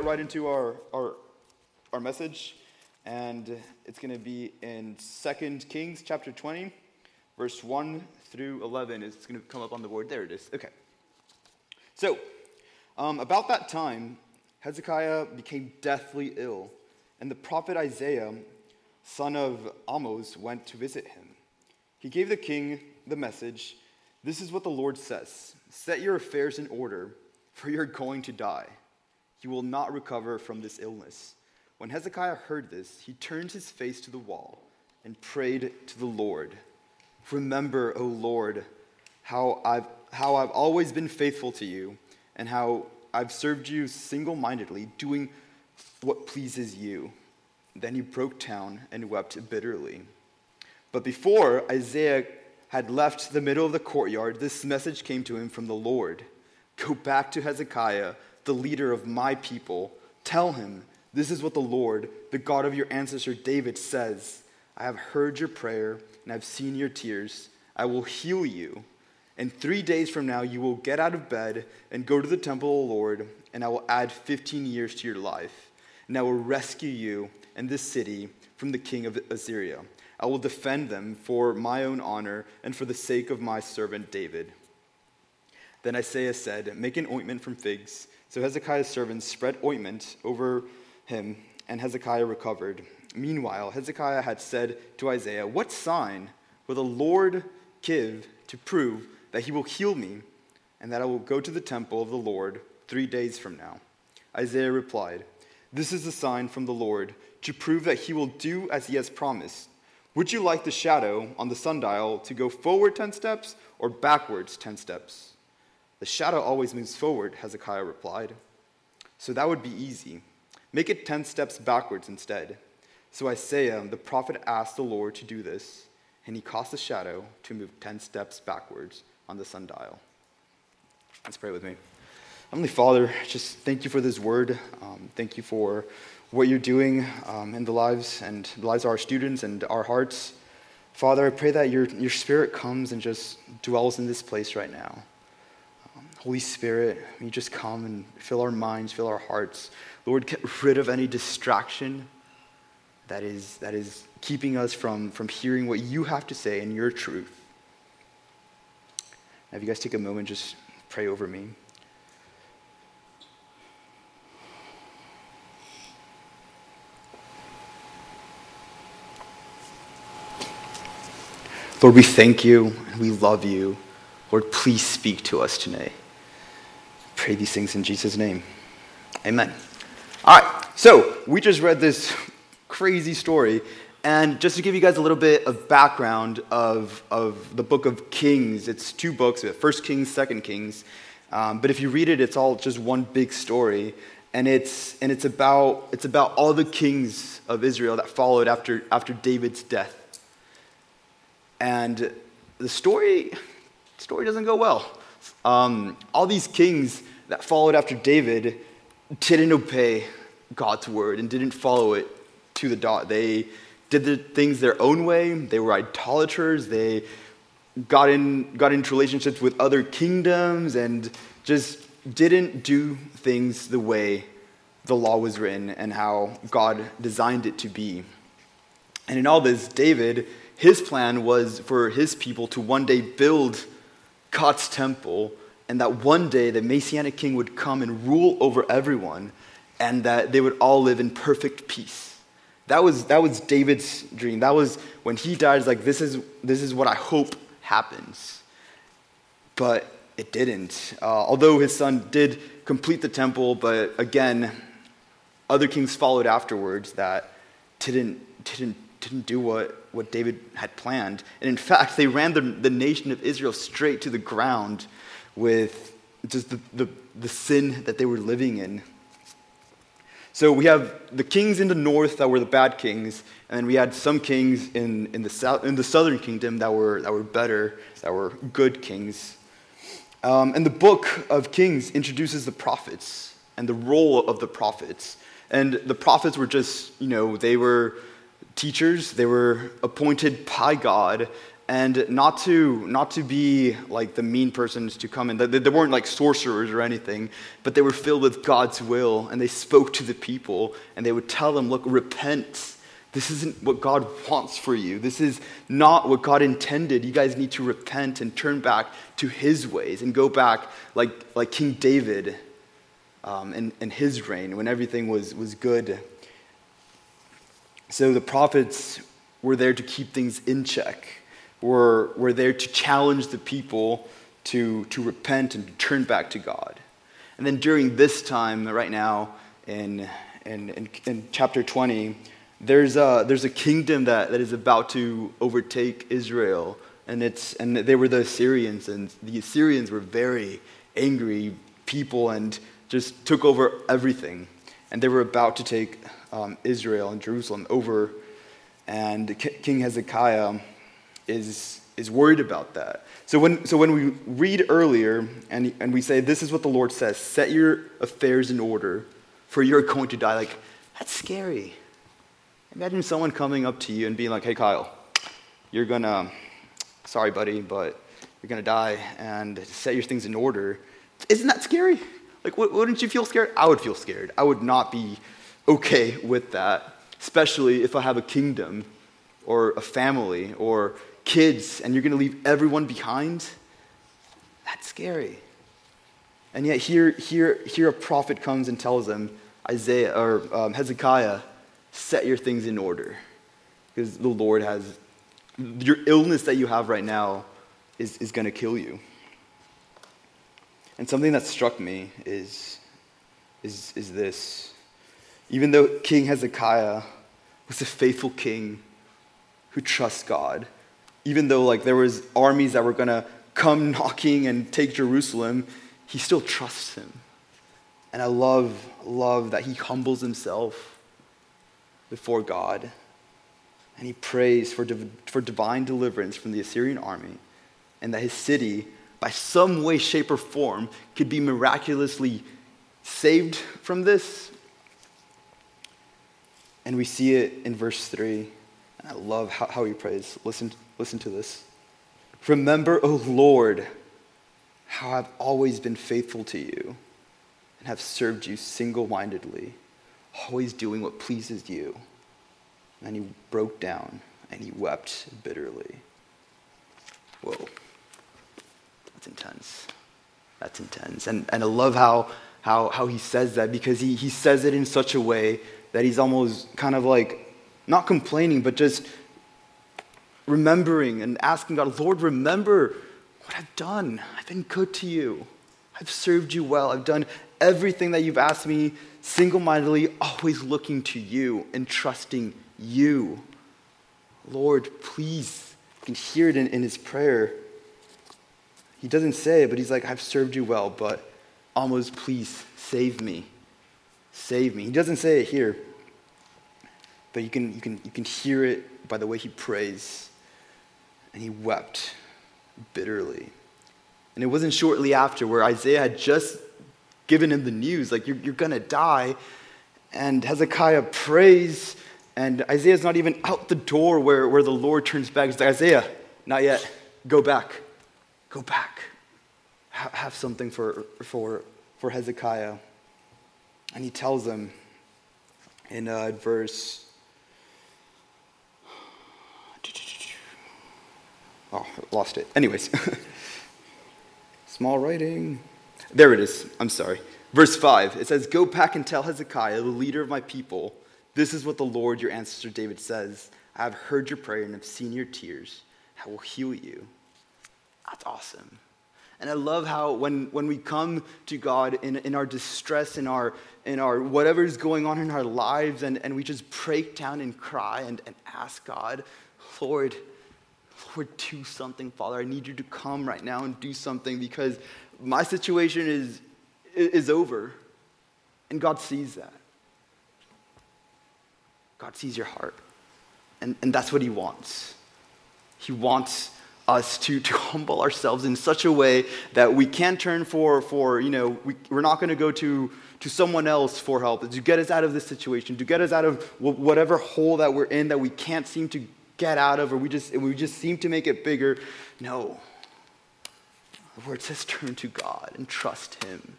get right into our, our, our message, and it's going to be in 2 Kings chapter 20, verse 1 through 11. It's going to come up on the board. There it is. Okay. So, um, about that time, Hezekiah became deathly ill, and the prophet Isaiah, son of Amos, went to visit him. He gave the king the message This is what the Lord says Set your affairs in order, for you're going to die. You will not recover from this illness. When Hezekiah heard this, he turned his face to the wall and prayed to the Lord. Remember, O Lord, how I've, how I've always been faithful to you and how I've served you single mindedly, doing what pleases you. Then he broke down and wept bitterly. But before Isaiah had left the middle of the courtyard, this message came to him from the Lord Go back to Hezekiah the leader of my people, tell him, This is what the Lord, the God of your ancestor David, says I have heard your prayer and I've seen your tears. I will heal you. And three days from now, you will get out of bed and go to the temple of the Lord, and I will add 15 years to your life. And I will rescue you and this city from the king of Assyria. I will defend them for my own honor and for the sake of my servant David. Then Isaiah said, Make an ointment from figs so Hezekiah's servants spread ointment over him, and Hezekiah recovered. Meanwhile, Hezekiah had said to Isaiah, What sign will the Lord give to prove that he will heal me and that I will go to the temple of the Lord three days from now? Isaiah replied, This is a sign from the Lord to prove that he will do as he has promised. Would you like the shadow on the sundial to go forward 10 steps or backwards 10 steps? The shadow always moves forward, Hezekiah replied. So that would be easy. Make it 10 steps backwards instead. So Isaiah, the prophet, asked the Lord to do this, and he caused the shadow to move 10 steps backwards on the sundial. Let's pray with me. Heavenly Father, just thank you for this word. Um, thank you for what you're doing um, in the lives and the lives of our students and our hearts. Father, I pray that your, your spirit comes and just dwells in this place right now. Holy Spirit, you just come and fill our minds, fill our hearts. Lord, get rid of any distraction that is, that is keeping us from, from hearing what you have to say and your truth. Now, if you guys take a moment, just pray over me. Lord, we thank you and we love you. Lord, please speak to us today. Pray these things in Jesus' name. Amen. All right, so we just read this crazy story. And just to give you guys a little bit of background of, of the book of Kings, it's two books, First Kings, Second Kings. Um, but if you read it, it's all just one big story. And it's, and it's, about, it's about all the kings of Israel that followed after, after David's death. And the story, story doesn't go well. Um, all these kings that followed after David didn't obey God's word and didn't follow it to the dot. They did the things their own way. They were idolaters. They got, in, got into relationships with other kingdoms and just didn't do things the way the law was written and how God designed it to be. And in all this, David, his plan was for his people to one day build God's temple and that one day the Messianic king would come and rule over everyone, and that they would all live in perfect peace. That was, that was David's dream. That was when he died, like, this is, this is what I hope happens. But it didn't. Uh, although his son did complete the temple, but again, other kings followed afterwards that didn't, didn't, didn't do what, what David had planned. And in fact, they ran the, the nation of Israel straight to the ground with just the, the, the sin that they were living in. So we have the kings in the north that were the bad kings, and then we had some kings in, in, the, south, in the southern kingdom that were, that were better, that were good kings. Um, and the book of Kings introduces the prophets and the role of the prophets. And the prophets were just, you know, they were teachers, they were appointed by God, and not to not to be like the mean persons to come in. They, they weren't like sorcerers or anything but they were filled with god's will and they spoke to the people and they would tell them look repent. This isn't what god wants for you. This is not what god intended. You guys need to repent and turn back to his ways and go back like like king david um, in, in his reign when everything was was good so the prophets were there to keep things in check were, were there to challenge the people to, to repent and to turn back to God. And then during this time, right now, in, in, in, in chapter 20, there's a, there's a kingdom that, that is about to overtake Israel. And, it's, and they were the Assyrians, and the Assyrians were very angry people and just took over everything. And they were about to take um, Israel and Jerusalem over. And King Hezekiah is, is worried about that. So when, so when we read earlier and, and we say, This is what the Lord says, set your affairs in order, for you're going to die, like, that's scary. Imagine someone coming up to you and being like, Hey, Kyle, you're gonna, sorry, buddy, but you're gonna die, and set your things in order. Isn't that scary? Like, wouldn't you feel scared? I would feel scared. I would not be okay with that, especially if I have a kingdom or a family or kids and you're going to leave everyone behind, that's scary. And yet, here, here, here a prophet comes and tells them, Isaiah or um, Hezekiah, set your things in order. Because the Lord has, your illness that you have right now is, is going to kill you. And something that struck me is, is, is this. Even though King Hezekiah was a faithful king who trusts God, even though like there was armies that were going to come knocking and take Jerusalem, he still trusts him. And I love love that he humbles himself before God. And he prays for, div- for divine deliverance from the Assyrian army and that his city, by some way, shape, or form, could be miraculously saved from this. And we see it in verse 3. And I love how, how he prays. Listen, listen to this. Remember, O Lord, how I've always been faithful to you and have served you single mindedly, always doing what pleases you. And he broke down and he wept bitterly. Whoa. That's intense. That's intense. And, and I love how, how, how he says that because he, he says it in such a way that he's almost kind of like not complaining, but just remembering and asking God, Lord, remember what I've done. I've been good to you. I've served you well. I've done everything that you've asked me single mindedly, always looking to you and trusting you. Lord, please. You can hear it in, in his prayer. He doesn't say it, but he's like, I've served you well, but almost please save me. Save me. He doesn't say it here. But you can, you, can, you can hear it by the way he prays. And he wept bitterly. And it wasn't shortly after where Isaiah had just given him the news, like, you're, you're going to die. And Hezekiah prays, and Isaiah's not even out the door where, where the Lord turns back. He's like, Isaiah, not yet. Go back. Go back. Ha- have something for, for, for Hezekiah. And he tells them in uh, verse Oh, lost it. Anyways, small writing. There it is. I'm sorry. Verse 5 it says, Go back and tell Hezekiah, the leader of my people, this is what the Lord, your ancestor David, says I have heard your prayer and have seen your tears. I will heal you. That's awesome. And I love how when, when we come to God in, in our distress, in our, in our whatever is going on in our lives, and, and we just break down and cry and, and ask God, Lord, Lord, do something, Father. I need you to come right now and do something because my situation is, is over. And God sees that. God sees your heart. And, and that's what He wants. He wants us to, to humble ourselves in such a way that we can't turn for, for you know, we, we're not going to go to, to someone else for help, to get us out of this situation, to get us out of whatever hole that we're in that we can't seem to get out of, or we just, we just seem to make it bigger. No. The word says turn to God and trust Him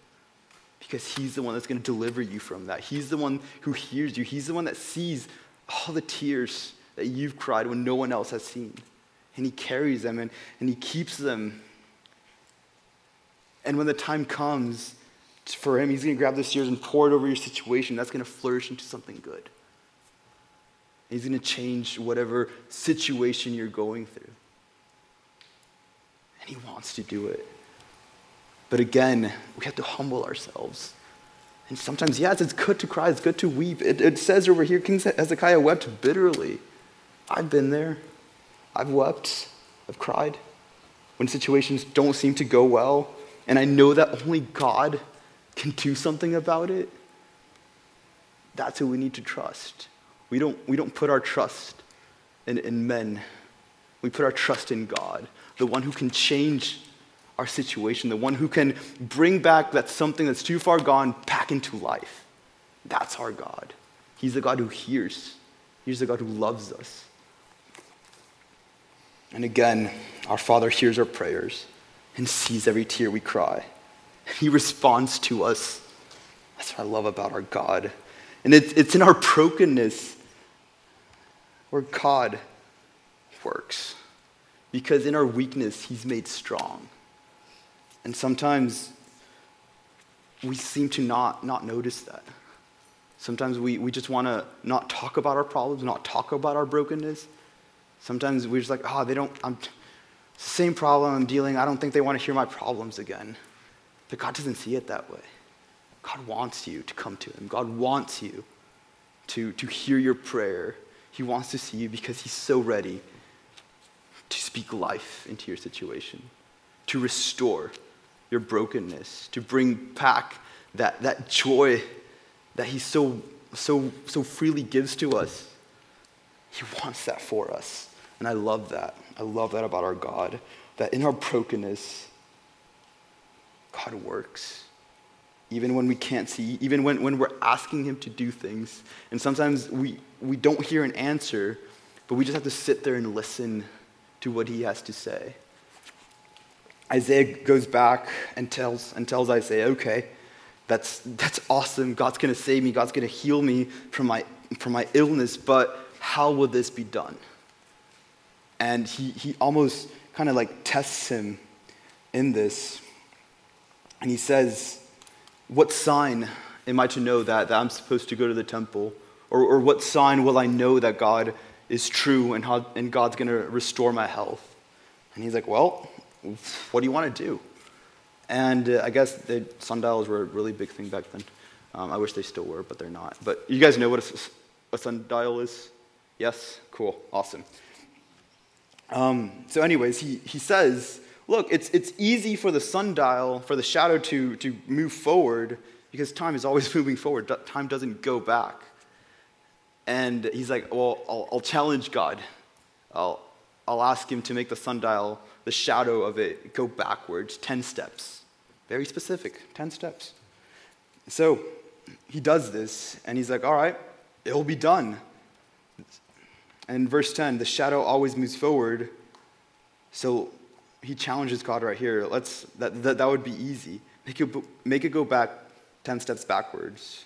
because He's the one that's going to deliver you from that. He's the one who hears you, He's the one that sees all the tears that you've cried when no one else has seen. And He carries them and, and He keeps them. And when the time comes for Him, He's going to grab those tears and pour it over your situation. That's going to flourish into something good. He's going to change whatever situation you're going through. And He wants to do it. But again, we have to humble ourselves. And sometimes, yes, it's good to cry, it's good to weep. It, it says over here, King Hezekiah wept bitterly. I've been there. I've wept. I've cried when situations don't seem to go well. And I know that only God can do something about it. That's who we need to trust. We don't, we don't put our trust in, in men, we put our trust in God, the one who can change our situation, the one who can bring back that something that's too far gone back into life. That's our God. He's the God who hears, He's the God who loves us. And again, our Father hears our prayers and sees every tear we cry. He responds to us. That's what I love about our God. And it's, it's in our brokenness where God works. Because in our weakness, He's made strong. And sometimes we seem to not, not notice that. Sometimes we, we just want to not talk about our problems, not talk about our brokenness. Sometimes we're just like, oh, they don't, I'm, same problem I'm dealing, I don't think they want to hear my problems again. But God doesn't see it that way. God wants you to come to Him. God wants you to, to hear your prayer. He wants to see you because He's so ready to speak life into your situation, to restore your brokenness, to bring back that, that joy that He so, so, so freely gives to us. He wants that for us. And I love that. I love that about our God, that in our brokenness, God works. Even when we can't see, even when, when we're asking Him to do things. And sometimes we, we don't hear an answer, but we just have to sit there and listen to what He has to say. Isaiah goes back and tells, and tells Isaiah, okay, that's, that's awesome. God's going to save me. God's going to heal me from my, from my illness, but how will this be done? And he, he almost kind of like tests him in this. And he says, What sign am I to know that, that I'm supposed to go to the temple? Or, or what sign will I know that God is true and, how, and God's going to restore my health? And he's like, Well, what do you want to do? And uh, I guess the sundials were a really big thing back then. Um, I wish they still were, but they're not. But you guys know what a, a sundial is? Yes? Cool. Awesome. Um, so, anyways, he, he says, look, it's, it's easy for the sundial, for the shadow to, to move forward because time is always moving forward. Time doesn't go back. And he's like, well, I'll, I'll challenge God. I'll, I'll ask him to make the sundial the shadow of it go backwards 10 steps. Very specific, 10 steps. So he does this, and he's like, all right, it'll be done. And verse 10, the shadow always moves forward. So he challenges God right here. Let's, that, that, that would be easy. Make it, make it go back 10 steps backwards.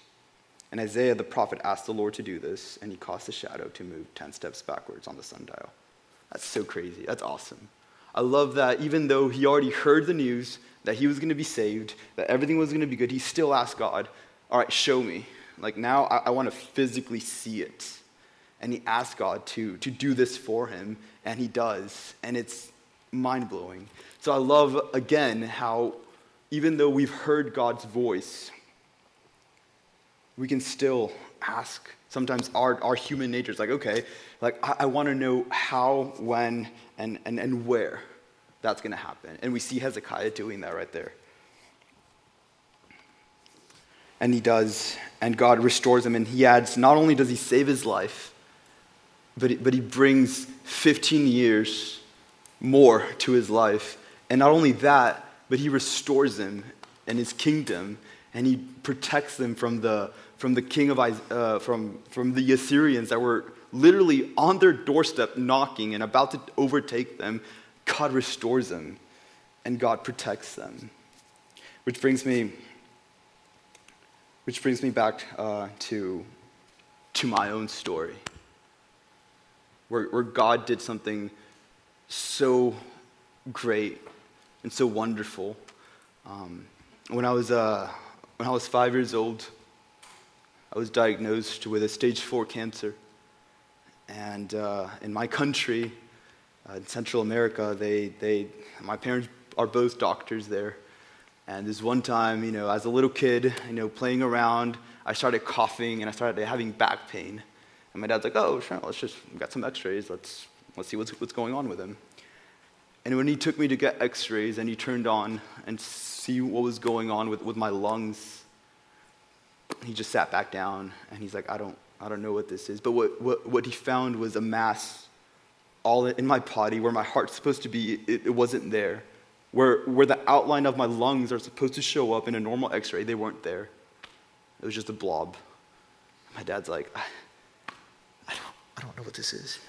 And Isaiah the prophet asked the Lord to do this, and he caused the shadow to move 10 steps backwards on the sundial. That's so crazy. That's awesome. I love that even though he already heard the news that he was going to be saved, that everything was going to be good, he still asked God, All right, show me. Like now I, I want to physically see it. And he asked God to, to do this for him, and he does. And it's mind blowing. So I love, again, how even though we've heard God's voice, we can still ask. Sometimes our, our human nature is like, okay, like I, I want to know how, when, and, and, and where that's going to happen. And we see Hezekiah doing that right there. And he does, and God restores him, and he adds, not only does he save his life, but but he brings 15 years more to his life. And not only that, but he restores him and his kingdom, and he protects them from the, from the king of uh, from, from the Assyrians that were literally on their doorstep knocking and about to overtake them, God restores them and God protects them. Which brings me, which brings me back uh, to, to my own story, where, where God did something so great and so wonderful. Um, when I was uh, when I was five years old, I was diagnosed with a stage four cancer. And uh, in my country, uh, in Central America, they, they, my parents are both doctors there. And this one time, you know, as a little kid, you know, playing around, I started coughing and I started having back pain. And my dad's like, oh, sure, let's just get some x-rays. Let's, let's see what's, what's going on with him. And when he took me to get x-rays and he turned on and see what was going on with, with my lungs, he just sat back down and he's like, I don't, I don't know what this is. But what, what, what he found was a mass all in my body where my heart's supposed to be, it, it wasn't there. Where, where the outline of my lungs are supposed to show up in a normal x ray, they weren't there. It was just a blob. My dad's like, I, I, don't, I don't know what this is.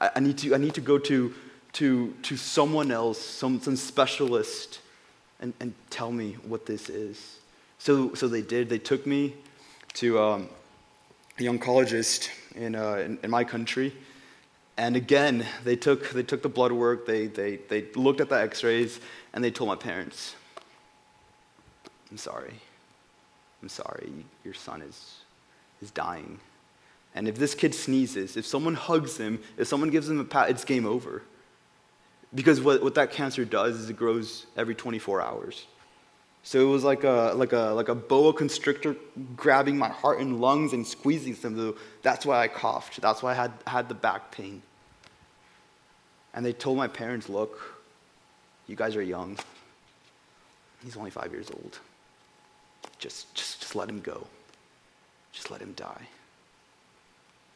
I, I, need, to, I need to go to, to, to someone else, some, some specialist, and, and tell me what this is. So, so they did. They took me to um, a oncologist in, uh, in, in, my country. And again, they took, they took the blood work, they, they, they looked at the x rays, and they told my parents, I'm sorry. I'm sorry. Your son is, is dying. And if this kid sneezes, if someone hugs him, if someone gives him a pat, it's game over. Because what, what that cancer does is it grows every 24 hours. So it was like a, like, a, like a boa constrictor grabbing my heart and lungs and squeezing them. That's why I coughed. That's why I had, had the back pain. And they told my parents, look, you guys are young. He's only five years old. Just, just, just let him go. Just let him die.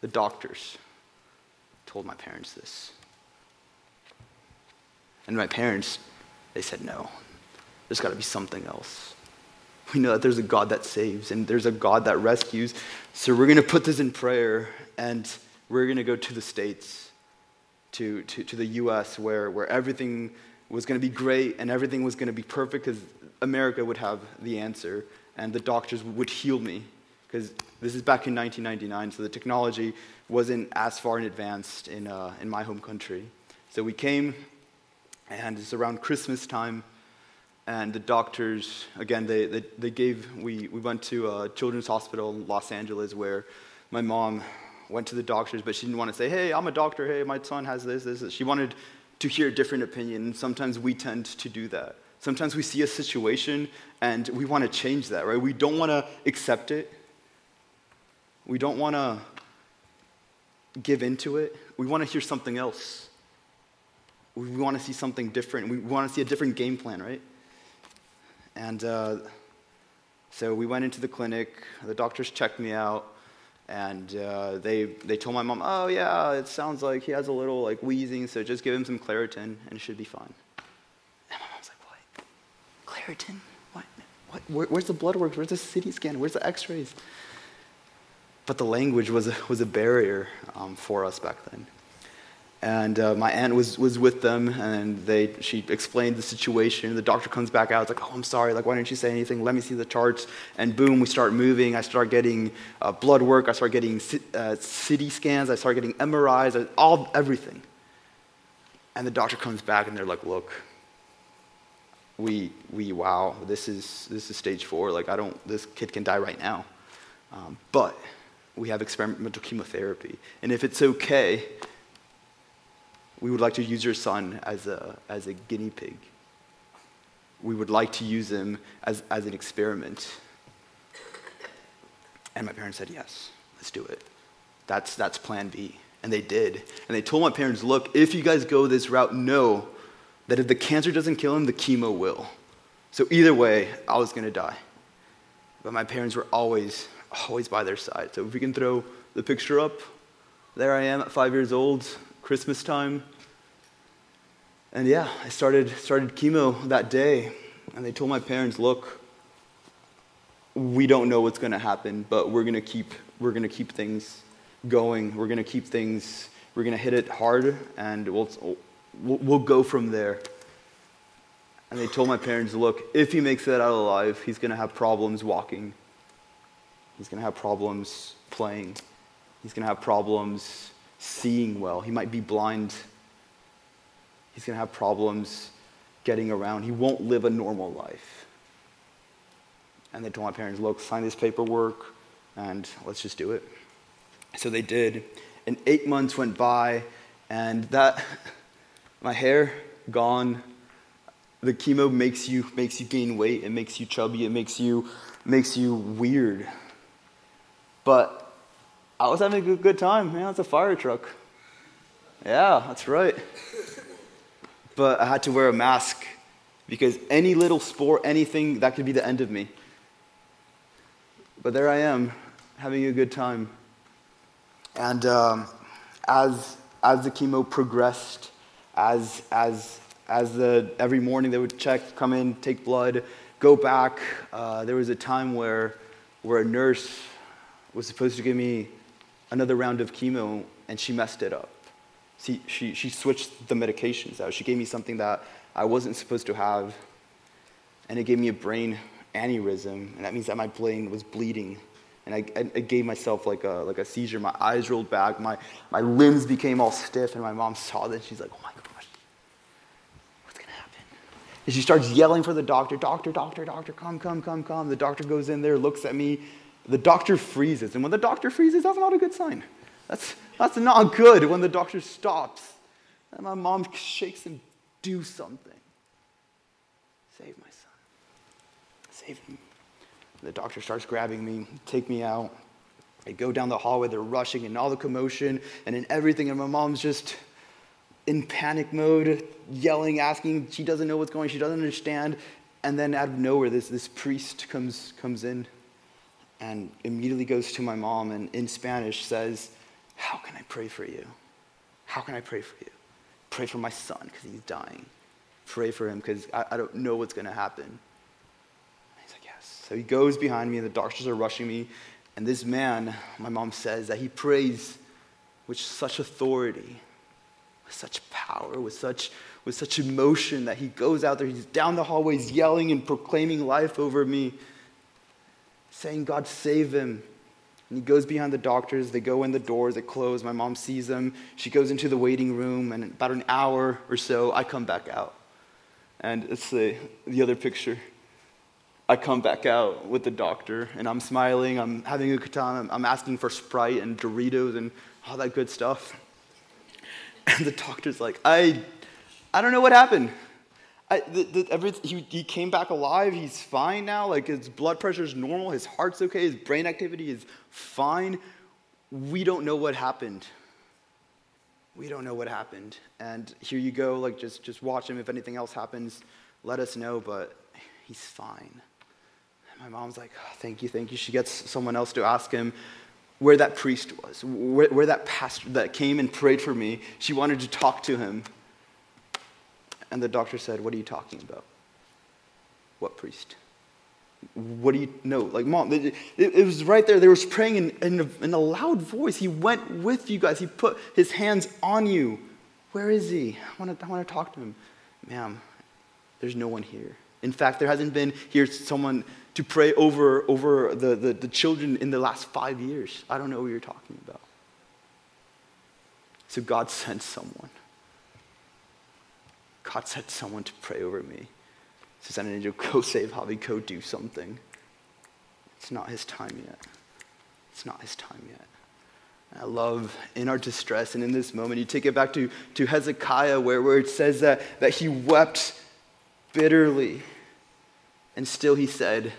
The doctors told my parents this. And my parents, they said, no, there's got to be something else. We know that there's a God that saves and there's a God that rescues. So we're going to put this in prayer and we're going to go to the States, to, to, to the US, where, where everything was going to be great and everything was going to be perfect because America would have the answer and the doctors would heal me. Because this is back in 1999, so the technology wasn't as far in advanced in, uh, in my home country. So we came, and it's around Christmas time and the doctors again they, they, they, gave we, we went to a children's hospital in los angeles where my mom went to the doctors but she didn't want to say hey i'm a doctor hey my son has this this, this. she wanted to hear a different opinion and sometimes we tend to do that sometimes we see a situation and we want to change that right we don't want to accept it we don't want to give into it we want to hear something else we want to see something different we want to see a different game plan right and uh, so we went into the clinic. The doctors checked me out, and uh, they, they told my mom, oh, yeah, it sounds like he has a little like wheezing, so just give him some Claritin, and it should be fine. And my mom's like, what? Claritin? What? what? Where, where's the blood work? Where's the CT scan? Where's the x-rays? But the language was a, was a barrier um, for us back then. And uh, my aunt was, was with them, and they, she explained the situation. The doctor comes back out, it's like, oh, I'm sorry, like, why didn't you say anything? Let me see the charts. And boom, we start moving. I start getting uh, blood work. I start getting uh, CT scans. I start getting MRIs, all, everything. And the doctor comes back, and they're like, look, we, we, wow, this is, this is stage four. Like, I don't, this kid can die right now. Um, but we have experimental chemotherapy. And if it's okay, we would like to use your son as a, as a guinea pig. We would like to use him as, as an experiment. And my parents said, yes, let's do it. That's, that's plan B. And they did. And they told my parents, look, if you guys go this route, know that if the cancer doesn't kill him, the chemo will. So either way, I was going to die. But my parents were always, always by their side. So if we can throw the picture up, there I am at five years old, Christmas time. And yeah, I started, started chemo that day, and they told my parents, look, we don't know what's going to happen, but we're going to keep, we're going to keep things going. We're going to keep things, we're going to hit it hard, and we'll, we'll, we'll go from there. And they told my parents, look, if he makes it out alive, he's going to have problems walking. He's going to have problems playing. He's going to have problems seeing well. He might be blind. He's going to have problems getting around. He won't live a normal life. And they told my parents, look, sign this paperwork and let's just do it. So they did. And eight months went by, and that, my hair gone. The chemo makes you makes you gain weight. It makes you chubby. It makes you makes you weird. But I was having a good, time. Man, it's a fire truck. Yeah, that's right. But I had to wear a mask because any little sport, anything, that could be the end of me. But there I am, having a good time. And um, as, as the chemo progressed, as, as, as the, every morning they would check, come in, take blood, go back, uh, there was a time where, where a nurse was supposed to give me another round of chemo and she messed it up. See, she, she switched the medications out. She gave me something that I wasn't supposed to have, and it gave me a brain aneurysm, and that means that my brain was bleeding. And I, I, I gave myself like a, like a seizure. My eyes rolled back, my, my limbs became all stiff, and my mom saw this. She's like, oh my gosh, what's gonna happen? And she starts yelling for the doctor, doctor, doctor, doctor, come, come, come, come. The doctor goes in there, looks at me. The doctor freezes, and when the doctor freezes, that's not a good sign. That's, that's not good when the doctor stops. And my mom shakes him, do something. Save my son. Save him. The doctor starts grabbing me, take me out. I go down the hallway, they're rushing and all the commotion and in everything, and my mom's just in panic mode, yelling, asking. She doesn't know what's going on, she doesn't understand. And then out of nowhere, this, this priest comes, comes in and immediately goes to my mom and in Spanish says, How can I pray for you? How can I pray for you? Pray for my son because he's dying. Pray for him because I, I don't know what's going to happen. And he's like, Yes. So he goes behind me, and the doctors are rushing me. And this man, my mom says, that he prays with such authority, with such power, with such, with such emotion that he goes out there, he's down the hallways yelling and proclaiming life over me, saying, God, save him. And he goes behind the doctors. They go in the doors, they close. My mom sees them. She goes into the waiting room, and about an hour or so, I come back out. And it's the, the other picture. I come back out with the doctor and I'm smiling, I'm having a good time, I'm asking for Sprite and Doritos and all that good stuff. And the doctor's like, I, I don't know what happened. I, the, the, every, he, he came back alive, he's fine now, like his blood pressure is normal, his heart's okay, his brain activity is fine. We don't know what happened. We don't know what happened. And here you go, like just, just watch him. If anything else happens, let us know, but he's fine my mom's like, oh, thank you, thank you. She gets someone else to ask him where that priest was, where, where that pastor that came and prayed for me. She wanted to talk to him. And the doctor said, What are you talking about? What priest? What do you know? Like, mom, it, it, was right there. They were praying in, in a, in a loud voice. He went with you guys, he put his hands on you. Where is he? I want to, I talk to him. Ma'am, there's no one here. In fact, there hasn't been here someone to pray over, over the, the, the children in the last five years. I don't know what you're talking about. So God sent someone. God said someone to pray over me. To send an angel, go save Javi, go do something. It's not his time yet. It's not his time yet. I love in our distress and in this moment, you take it back to, to Hezekiah where, where it says that, that he wept bitterly. And still he said,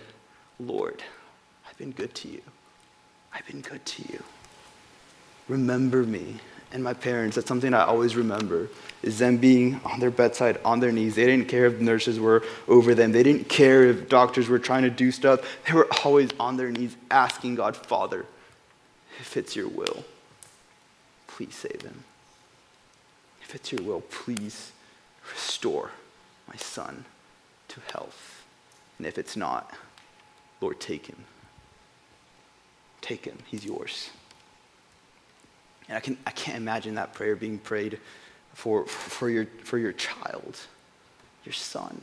Lord, I've been good to you. I've been good to you. Remember me. And my parents, that's something I always remember, is them being on their bedside, on their knees. They didn't care if nurses were over them. They didn't care if doctors were trying to do stuff. They were always on their knees asking God, Father, if it's your will, please save him. If it's your will, please restore my son to health. And if it's not, Lord, take him. Take him. He's yours. And I, can, I can't imagine that prayer being prayed for, for, your, for your child, your son.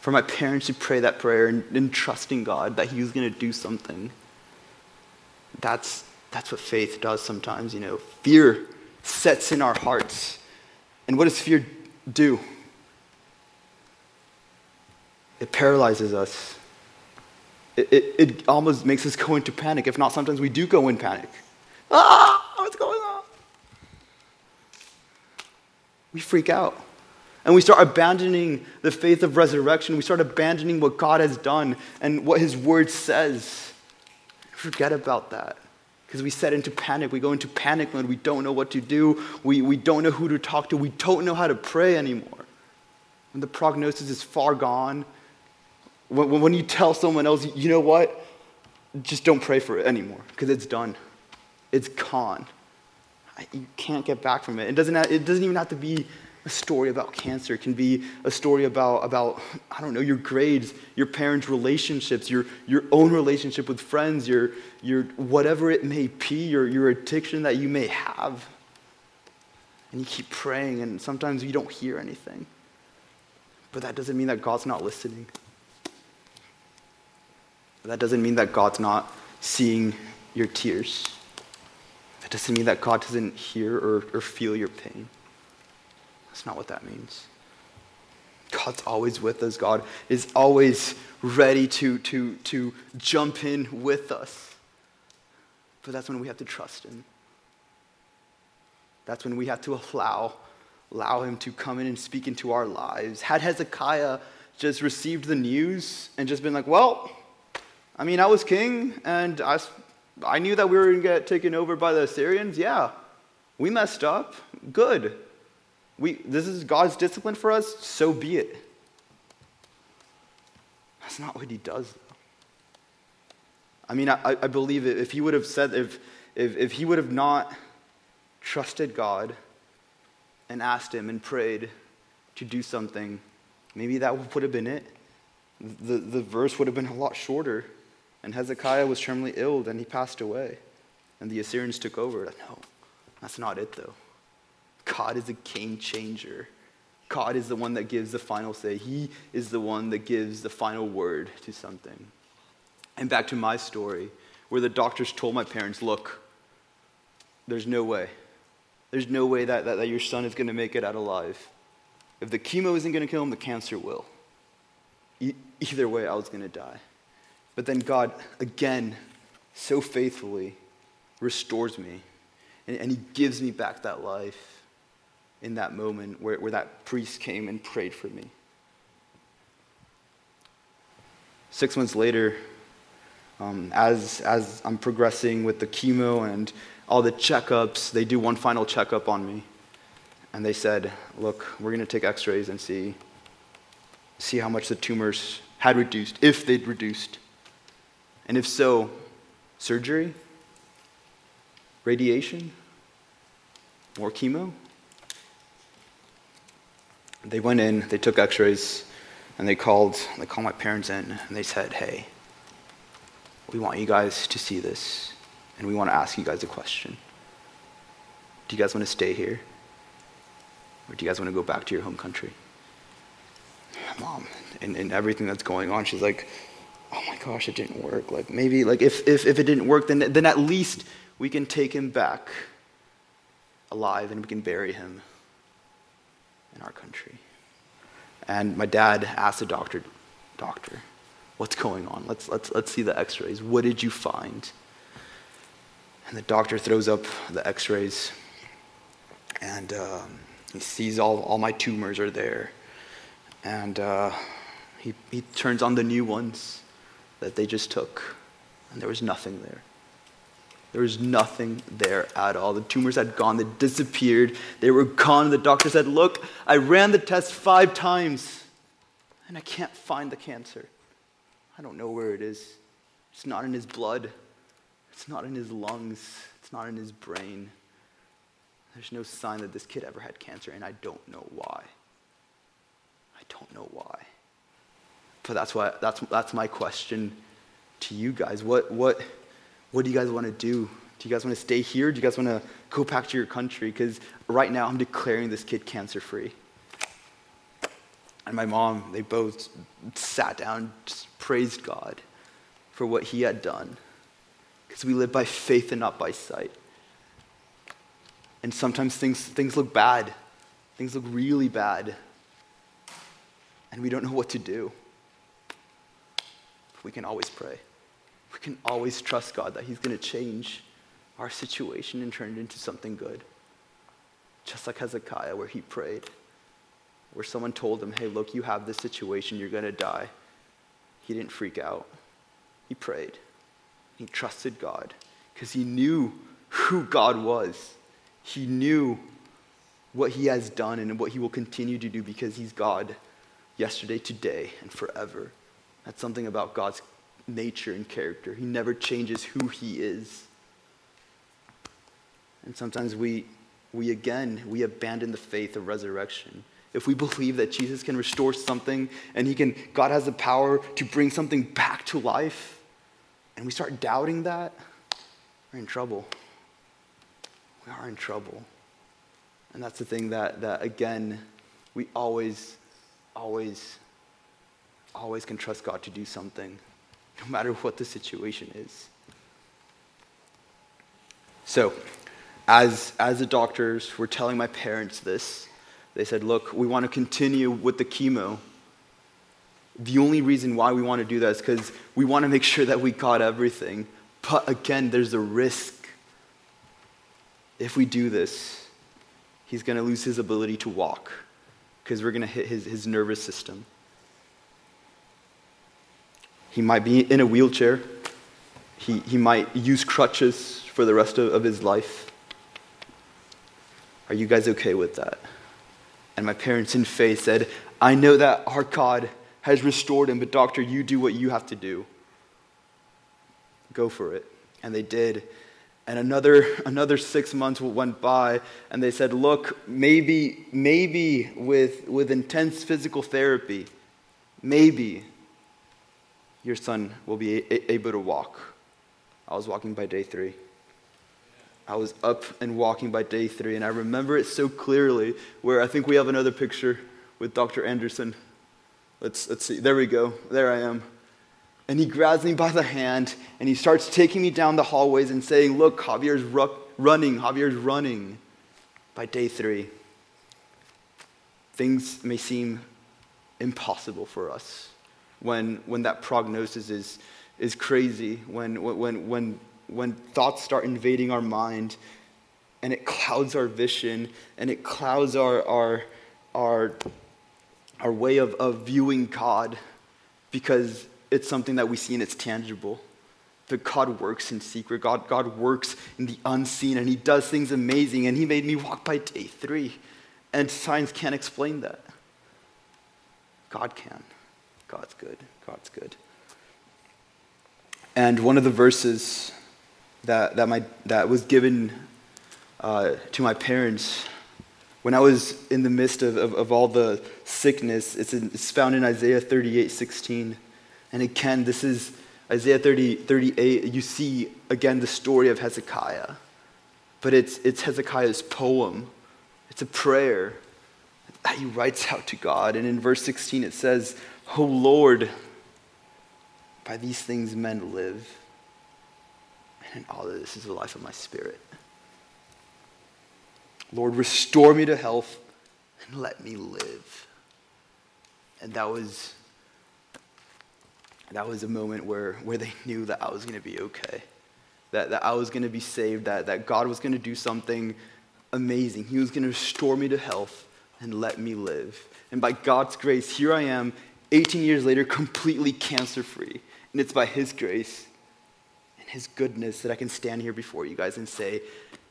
For my parents to pray that prayer and, and trusting God that He was going to do something. That's, that's what faith does sometimes, you know. Fear sets in our hearts. And what does fear do? It paralyzes us. It, it, almost makes us go into panic. If not, sometimes we do go in panic. Ah, what's going on? We freak out. And we start abandoning the faith of resurrection. We start abandoning what God has done and what His Word says. Forget about that. Because we set into panic. We go into panic mode. We don't know what to do. We, we don't know who to talk to. We don't know how to pray anymore. And the prognosis is far gone, when, when you tell someone else, you know what? Just don't pray for it anymore because it's done. It's gone. You can't get back from it. It doesn't, have, it doesn't even have to be a story about cancer. It can be a story about, about I don't know, your grades, your parents' relationships, your, your own relationship with friends, your, your whatever it may be, your, your addiction that you may have. And you keep praying, and sometimes you don't hear anything. But that doesn't mean that God's not listening. That doesn't mean that God's not seeing your tears. That doesn't mean that God doesn't hear or, or feel your pain. That's not what that means. God's always with us. God is always ready to, to, to jump in with us. But that's when we have to trust Him. That's when we have to allow, allow Him to come in and speak into our lives. Had Hezekiah just received the news and just been like, well, I mean, I was king, and I, I knew that we were going to get taken over by the Assyrians. Yeah, we messed up. Good. We, this is God's discipline for us, so be it. That's not what he does, though. I mean, I, I believe if he would have said, if, if, if he would have not trusted God and asked him and prayed to do something, maybe that would have been it. The, the verse would have been a lot shorter. And Hezekiah was terminally ill, and he passed away. And the Assyrians took over. No, that's not it, though. God is a game changer. God is the one that gives the final say. He is the one that gives the final word to something. And back to my story, where the doctors told my parents, look, there's no way. There's no way that, that, that your son is going to make it out alive. If the chemo isn't going to kill him, the cancer will. E- either way, I was going to die. But then God, again, so faithfully restores me. And, and He gives me back that life in that moment where, where that priest came and prayed for me. Six months later, um, as, as I'm progressing with the chemo and all the checkups, they do one final checkup on me. And they said, Look, we're going to take x rays and see, see how much the tumors had reduced, if they'd reduced. And if so, surgery? Radiation? More chemo? They went in, they took x rays, and they called, they called my parents in, and they said, Hey, we want you guys to see this, and we want to ask you guys a question. Do you guys want to stay here? Or do you guys want to go back to your home country? Mom, and, and everything that's going on, she's like, oh my gosh, it didn't work. Like maybe like if, if, if it didn't work, then, then at least we can take him back alive and we can bury him in our country. And my dad asked the doctor, doctor, what's going on? Let's, let's, let's see the x-rays. What did you find? And the doctor throws up the x-rays and um, he sees all, all my tumors are there. And uh, he, he turns on the new ones that they just took, and there was nothing there. There was nothing there at all. The tumors had gone, they disappeared, they were gone. The doctor said, Look, I ran the test five times, and I can't find the cancer. I don't know where it is. It's not in his blood, it's not in his lungs, it's not in his brain. There's no sign that this kid ever had cancer, and I don't know why. I don't know why. But that's, why, that's, that's my question to you guys. What, what, what do you guys want to do? Do you guys want to stay here? Do you guys want to go back to your country? Because right now I'm declaring this kid cancer free. And my mom, they both sat down, just praised God for what he had done. Because we live by faith and not by sight. And sometimes things, things look bad. Things look really bad. And we don't know what to do. We can always pray. We can always trust God that He's going to change our situation and turn it into something good. Just like Hezekiah, where he prayed, where someone told him, hey, look, you have this situation, you're going to die. He didn't freak out. He prayed. He trusted God because he knew who God was. He knew what he has done and what he will continue to do because he's God yesterday, today, and forever. That's something about God's nature and character. He never changes who he is. And sometimes we, we again, we abandon the faith of resurrection. If we believe that Jesus can restore something and he can, God has the power to bring something back to life, and we start doubting that, we're in trouble. We are in trouble. And that's the thing that, that again, we always, always, always can trust God to do something, no matter what the situation is. So, as, as the doctors were telling my parents this, they said, Look, we want to continue with the chemo. The only reason why we want to do that is because we want to make sure that we got everything. But again, there's a risk. If we do this, he's going to lose his ability to walk because we're going to hit his, his nervous system. He might be in a wheelchair. He, he might use crutches for the rest of, of his life. Are you guys okay with that? And my parents in faith said, I know that our God has restored him, but doctor, you do what you have to do. Go for it. And they did. And another, another six months went by, and they said, Look, maybe, maybe with, with intense physical therapy, maybe your son will be able to walk. I was walking by day three. I was up and walking by day three, and I remember it so clearly. Where I think we have another picture with Dr. Anderson. Let's, let's see. There we go. There I am. And he grabs me by the hand and he starts taking me down the hallways and saying, Look, Javier's ru- running. Javier's running. By day three, things may seem impossible for us when, when that prognosis is, is crazy, when, when, when, when thoughts start invading our mind and it clouds our vision and it clouds our, our, our, our way of, of viewing God because it's something that we see and it's tangible. But God works in secret. God, God works in the unseen and He does things amazing. And He made me walk by day three. And science can't explain that. God can. God's good. God's good. And one of the verses that, that, my, that was given uh, to my parents when I was in the midst of, of, of all the sickness, it's, in, it's found in Isaiah 38 16. And again, this is Isaiah 30, 38. You see again the story of Hezekiah, but it's, it's Hezekiah's poem, it's a prayer that he writes out to God. And in verse 16, it says, Oh Lord, by these things men live. And in all of this is the life of my spirit. Lord, restore me to health and let me live. And that was that was a moment where, where they knew that I was going to be okay, that, that I was going to be saved, that, that God was going to do something amazing. He was going to restore me to health and let me live. And by God's grace, here I am, 18 years later, completely cancer free. And it's by His grace and His goodness that I can stand here before you guys and say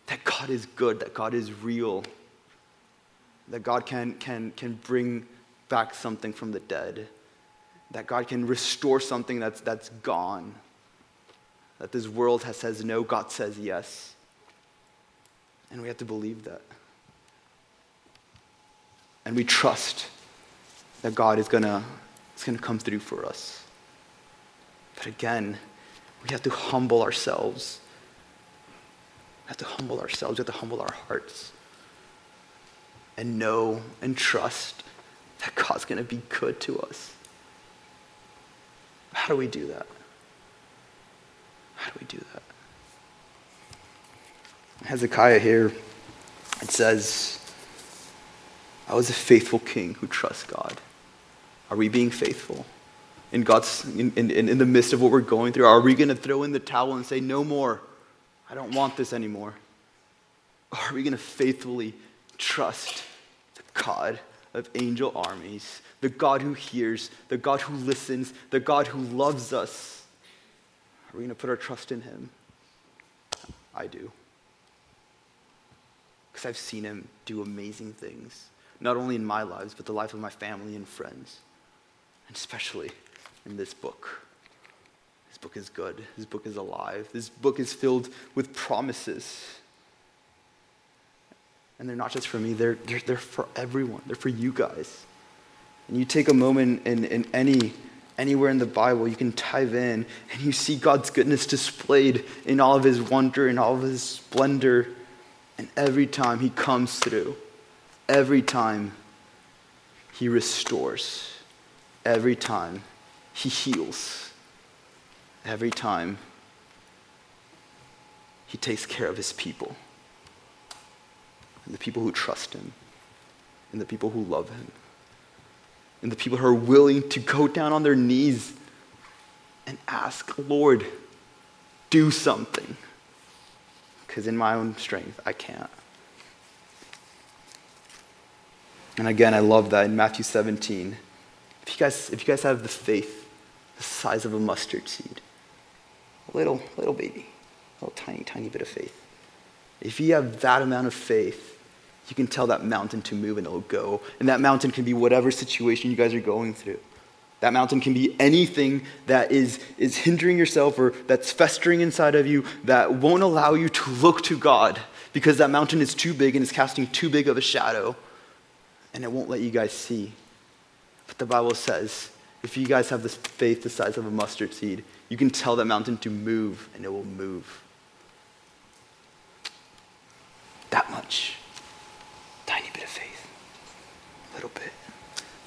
that God is good, that God is real, that God can, can, can bring back something from the dead that God can restore something that's, that's gone. That this world has, says no, God says yes. And we have to believe that. And we trust that God is gonna, is gonna come through for us. But again, We have to humble ourselves. We have to humble ourselves. We have to humble our hearts. And know and trust that God's going to be good to us. How do we do that? How do we do that? Hezekiah here, it says, I was a faithful king who trusts God. Are we being faithful? In God's in, in, in the midst of what we're going through, are we going to throw in the towel and say, No more? I don't want this anymore. Or are we going to faithfully trust the God of angel armies, the God who hears, the God who listens, the God who loves us? Are we going to put our trust in him? I do. Because I've seen him do amazing things, not only in my lives, but the life of my family and friends, and especially in this book. This book is good. This book is alive. This book is filled with promises. And they're not just for me, they're, they're, they're for everyone. They're for you guys. And you take a moment in, in any, anywhere in the Bible, you can dive in and you see God's goodness displayed in all of his wonder and all of his splendor. And every time he comes through, every time he restores, every time he heals every time he takes care of his people and the people who trust him and the people who love him and the people who are willing to go down on their knees and ask, Lord, do something. Because in my own strength, I can't. And again, I love that in Matthew 17. If you guys, if you guys have the faith the size of a mustard seed. A little, little baby, a little tiny, tiny bit of faith. If you have that amount of faith, you can tell that mountain to move and it'll go. And that mountain can be whatever situation you guys are going through. That mountain can be anything that is, is hindering yourself or that's festering inside of you that won't allow you to look to God because that mountain is too big and is casting too big of a shadow and it won't let you guys see. But the Bible says if you guys have this faith the size of a mustard seed, you can tell that mountain to move and it will move. That much. Tiny bit of faith. A little bit.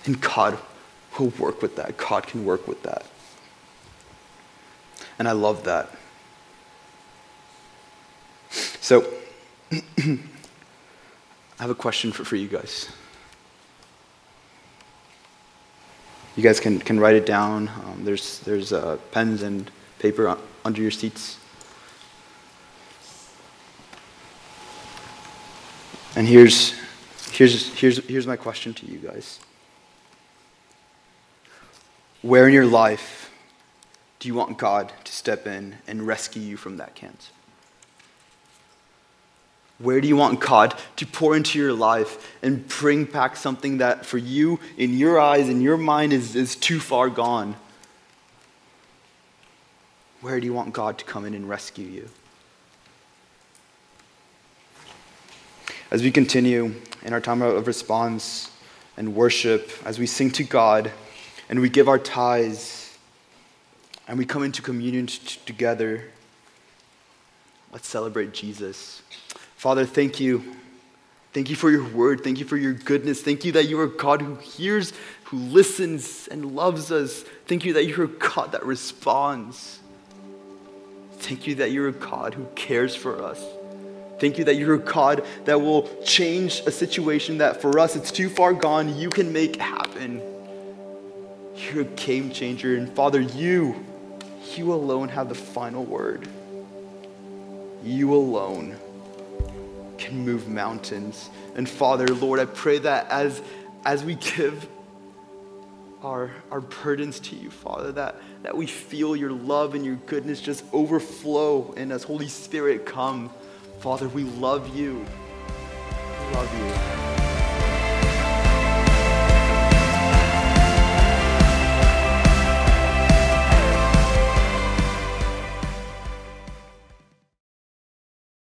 And God will work with that. God can work with that. And I love that. So, I have a question for, for you guys. You guys can, can write it down. Um, there's there's uh, pens and paper under your seats. And here's, here's, here's, here's my question to you guys. Where in your life do you want God to step in and rescue you from that cancer? Where do you want God to pour into your life and bring back something that for you, in your eyes, in your mind, is, is too far gone? Where do you want God to come in and rescue you? As we continue in our time of response and worship, as we sing to God and we give our tithes and we come into communion t- together, let's celebrate Jesus. Father, thank you. Thank you for your word. Thank you for your goodness. Thank you that you are God who hears, who listens, and loves us. Thank you that you're God that responds. Thank you that you're God who cares for us. Thank you that you're a God that will change a situation that for us it's too far gone. You can make happen. You're a game changer. And Father, you, you alone have the final word. You alone can move mountains. And Father, Lord, I pray that as, as we give our, our burdens to you, Father, that, that we feel your love and your goodness just overflow and as Holy Spirit come. Father, we love you. We love you.